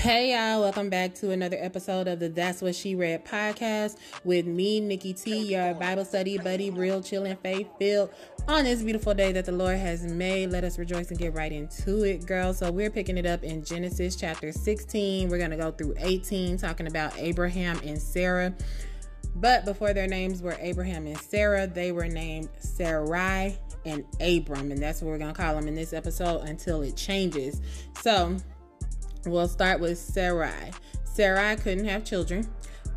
Hey y'all, welcome back to another episode of the That's What She Read podcast with me, Nikki T, your Bible study buddy, real chilling, faith filled on this beautiful day that the Lord has made. Let us rejoice and get right into it, girl. So we're picking it up in Genesis chapter 16. We're gonna go through 18, talking about Abraham and Sarah. But before their names were Abraham and Sarah, they were named Sarai and Abram, and that's what we're gonna call them in this episode until it changes. So We'll start with Sarai. Sarai couldn't have children.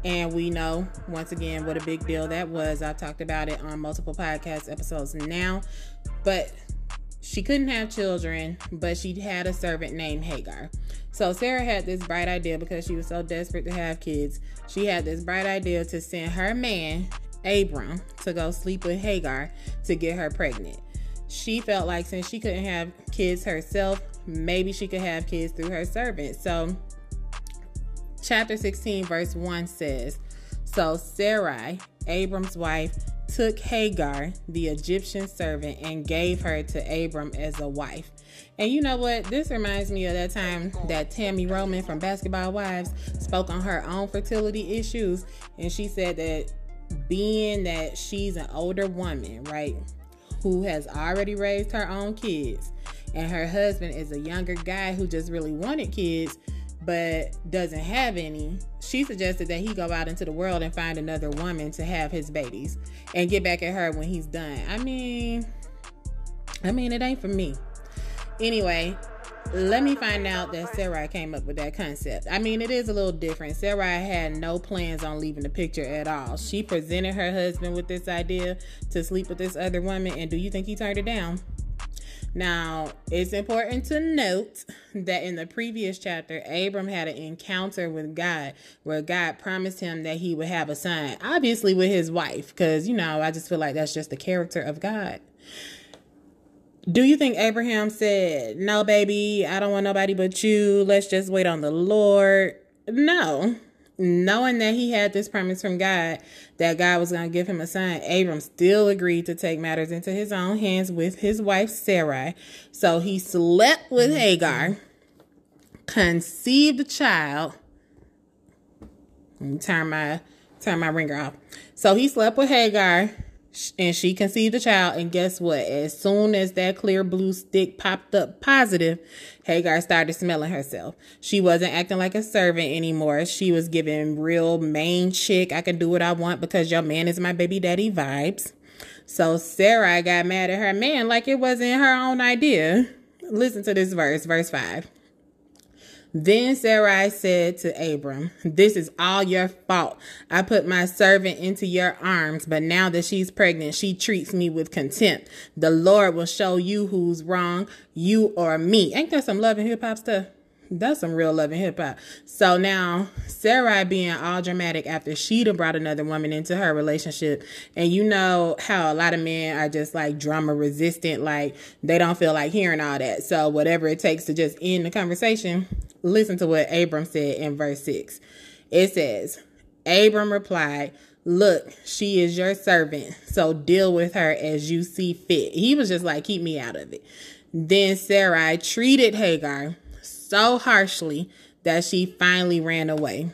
And we know once again what a big deal that was. I've talked about it on multiple podcast episodes now. But she couldn't have children, but she had a servant named Hagar. So Sarah had this bright idea because she was so desperate to have kids. She had this bright idea to send her man, Abram, to go sleep with Hagar to get her pregnant. She felt like since she couldn't have kids herself, maybe she could have kids through her servant. So, chapter 16, verse 1 says So Sarai, Abram's wife, took Hagar, the Egyptian servant, and gave her to Abram as a wife. And you know what? This reminds me of that time that Tami Roman from Basketball Wives spoke on her own fertility issues. And she said that being that she's an older woman, right, who has already raised her own kids, and her husband is a younger guy who just really wanted kids but doesn't have any, she suggested that he go out into the world and find another woman to have his babies and get back at her when he's done. I mean, I mean, it ain't for me. Anyway, let me find out that Sarai came up with that concept. I mean, it is a little different. Sarai had no plans on leaving the picture at all. She presented her husband with this idea to sleep with this other woman, and do you think he turned it down? Now, it's important to note that in the previous chapter, Abram had an encounter with God where God promised him that he would have a son, obviously with his wife, because, you know, I just feel like that's just the character of God. Do you think Abraham said, No, baby, I don't want nobody but you. Let's just wait on the Lord? No knowing that he had this promise from God that God was going to give him a son, Abram still agreed to take matters into his own hands with his wife Sarai. So he slept with mm-hmm. Hagar, conceived a child. Turn my turn my ringer off. So he slept with Hagar and she conceived a child. And guess what? As soon as that clear blue stick popped up positive, Hagar started smelling herself. She wasn't acting like a servant anymore. She was giving real main chick, I can do what I want because your man is my baby daddy vibes. So Sarah got mad at her man like it wasn't her own idea. Listen to this verse, verse 5. Then Sarai said to Abram, This is all your fault. I put my servant into your arms, but now that she's pregnant, she treats me with contempt. The Lord will show you who's wrong, you or me. Ain't that some love and hip hop stuff? That's some real love and hip hop. So now Sarai being all dramatic after she'd have brought another woman into her relationship. And you know how a lot of men are just like drama resistant, like they don't feel like hearing all that. So whatever it takes to just end the conversation, listen to what Abram said in verse 6. It says, Abram replied, Look, she is your servant, so deal with her as you see fit. He was just like, Keep me out of it. Then Sarai treated Hagar so harshly that she finally ran away.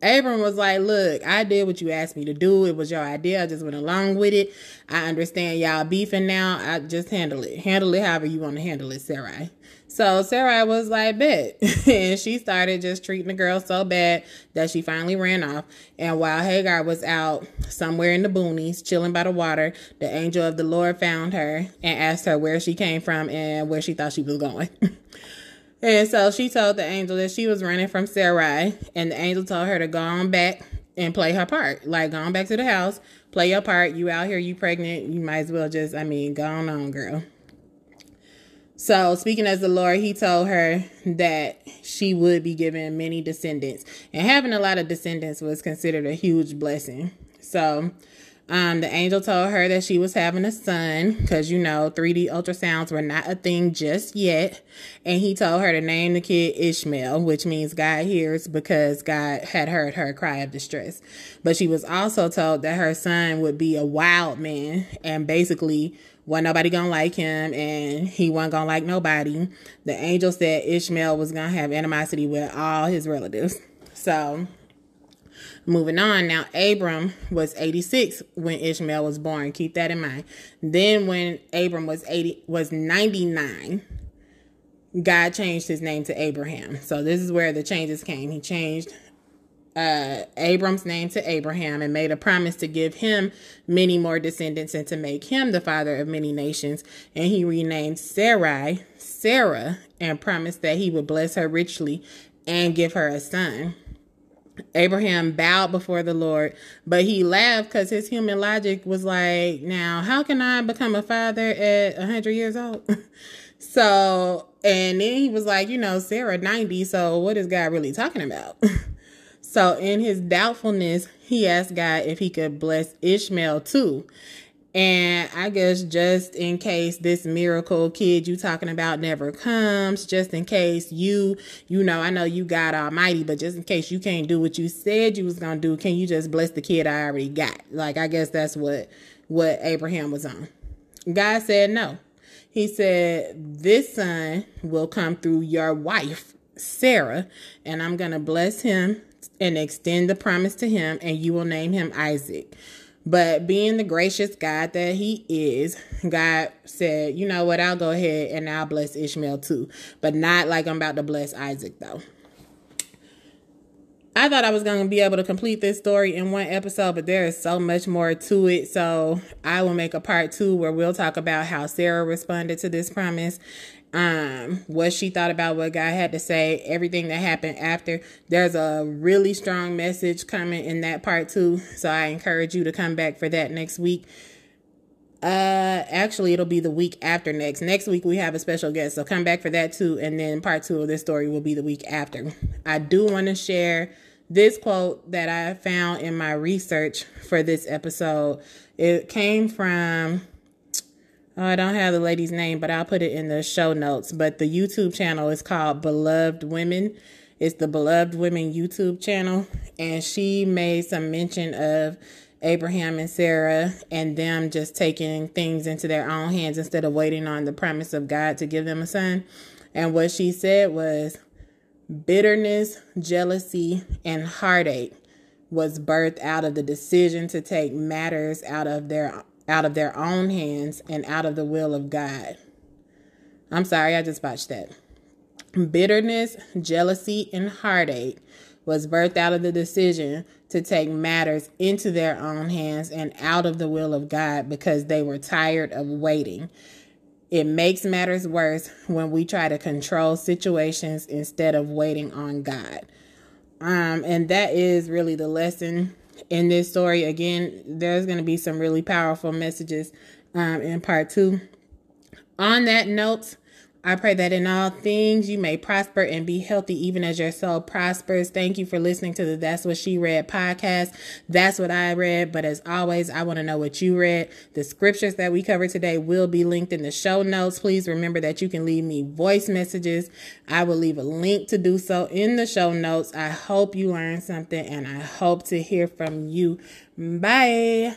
Abram was like, Look, I did what you asked me to do. It was your idea. I just went along with it. I understand y'all beefing now. I just handle it. Handle it however you want to handle it, Sarai. So Sarai was like, Bet. and she started just treating the girl so bad that she finally ran off. And while Hagar was out somewhere in the boonies, chilling by the water, the angel of the Lord found her and asked her where she came from and where she thought she was going. And so she told the angel that she was running from Sarai, and the angel told her to go on back and play her part. Like, go on back to the house, play your part. You out here, you pregnant, you might as well just, I mean, go on, on girl. So, speaking as the Lord, he told her that she would be given many descendants. And having a lot of descendants was considered a huge blessing. So, um, the angel told her that she was having a son because you know 3D ultrasounds were not a thing just yet, and he told her to name the kid Ishmael, which means God hears because God had heard her cry of distress. But she was also told that her son would be a wild man and basically wasn't nobody gonna like him and he wasn't gonna like nobody. The angel said Ishmael was gonna have animosity with all his relatives. So moving on. Now abram was 86 when ishmael was born. Keep that in mind. Then when abram was 80 was 99 god changed his name to abraham. So this is where the changes came. He changed uh, Abram's name to Abraham and made a promise to give him many more descendants and to make him the father of many nations. And he renamed Sarai Sarah and promised that he would bless her richly and give her a son. Abraham bowed before the Lord, but he laughed because his human logic was like, now, how can I become a father at 100 years old? so, and then he was like, you know, Sarah 90, so what is God really talking about? So in his doubtfulness, he asked God if he could bless Ishmael too. And I guess just in case this miracle kid you talking about never comes, just in case you, you know, I know you God Almighty, but just in case you can't do what you said you was gonna do, can you just bless the kid I already got? Like I guess that's what what Abraham was on. God said no. He said, This son will come through your wife, Sarah, and I'm gonna bless him and extend the promise to him, and you will name him Isaac. But being the gracious God that he is, God said, you know what, I'll go ahead and I'll bless Ishmael too. But not like I'm about to bless Isaac though. I thought I was going to be able to complete this story in one episode, but there is so much more to it. So I will make a part two where we'll talk about how Sarah responded to this promise um what she thought about what God had to say, everything that happened after. There's a really strong message coming in that part too. So I encourage you to come back for that next week. Uh actually it'll be the week after next. Next week we have a special guest. So come back for that too and then part 2 of this story will be the week after. I do want to share this quote that I found in my research for this episode. It came from Uh, I don't have the lady's name, but I'll put it in the show notes. But the YouTube channel is called Beloved Women. It's the Beloved Women YouTube channel. And she made some mention of Abraham and Sarah and them just taking things into their own hands instead of waiting on the promise of God to give them a son. And what she said was bitterness, jealousy, and heartache was birthed out of the decision to take matters out of their out of their own hands and out of the will of God. I'm sorry, I just botched that. Bitterness, jealousy, and heartache was birthed out of the decision to take matters into their own hands and out of the will of God because they were tired of waiting. It makes matters worse when we try to control situations instead of waiting on God. Um, and that is really the lesson in this story. Again, there's going to be some really powerful messages um, in part two. On that note, I pray that in all things you may prosper and be healthy, even as your soul prospers. Thank you for listening to the That's What She Read podcast. That's what I read. But as always, I want to know what you read. The scriptures that we cover today will be linked in the show notes. Please remember that you can leave me voice messages. I will leave a link to do so in the show notes. I hope you learned something and I hope to hear from you. Bye.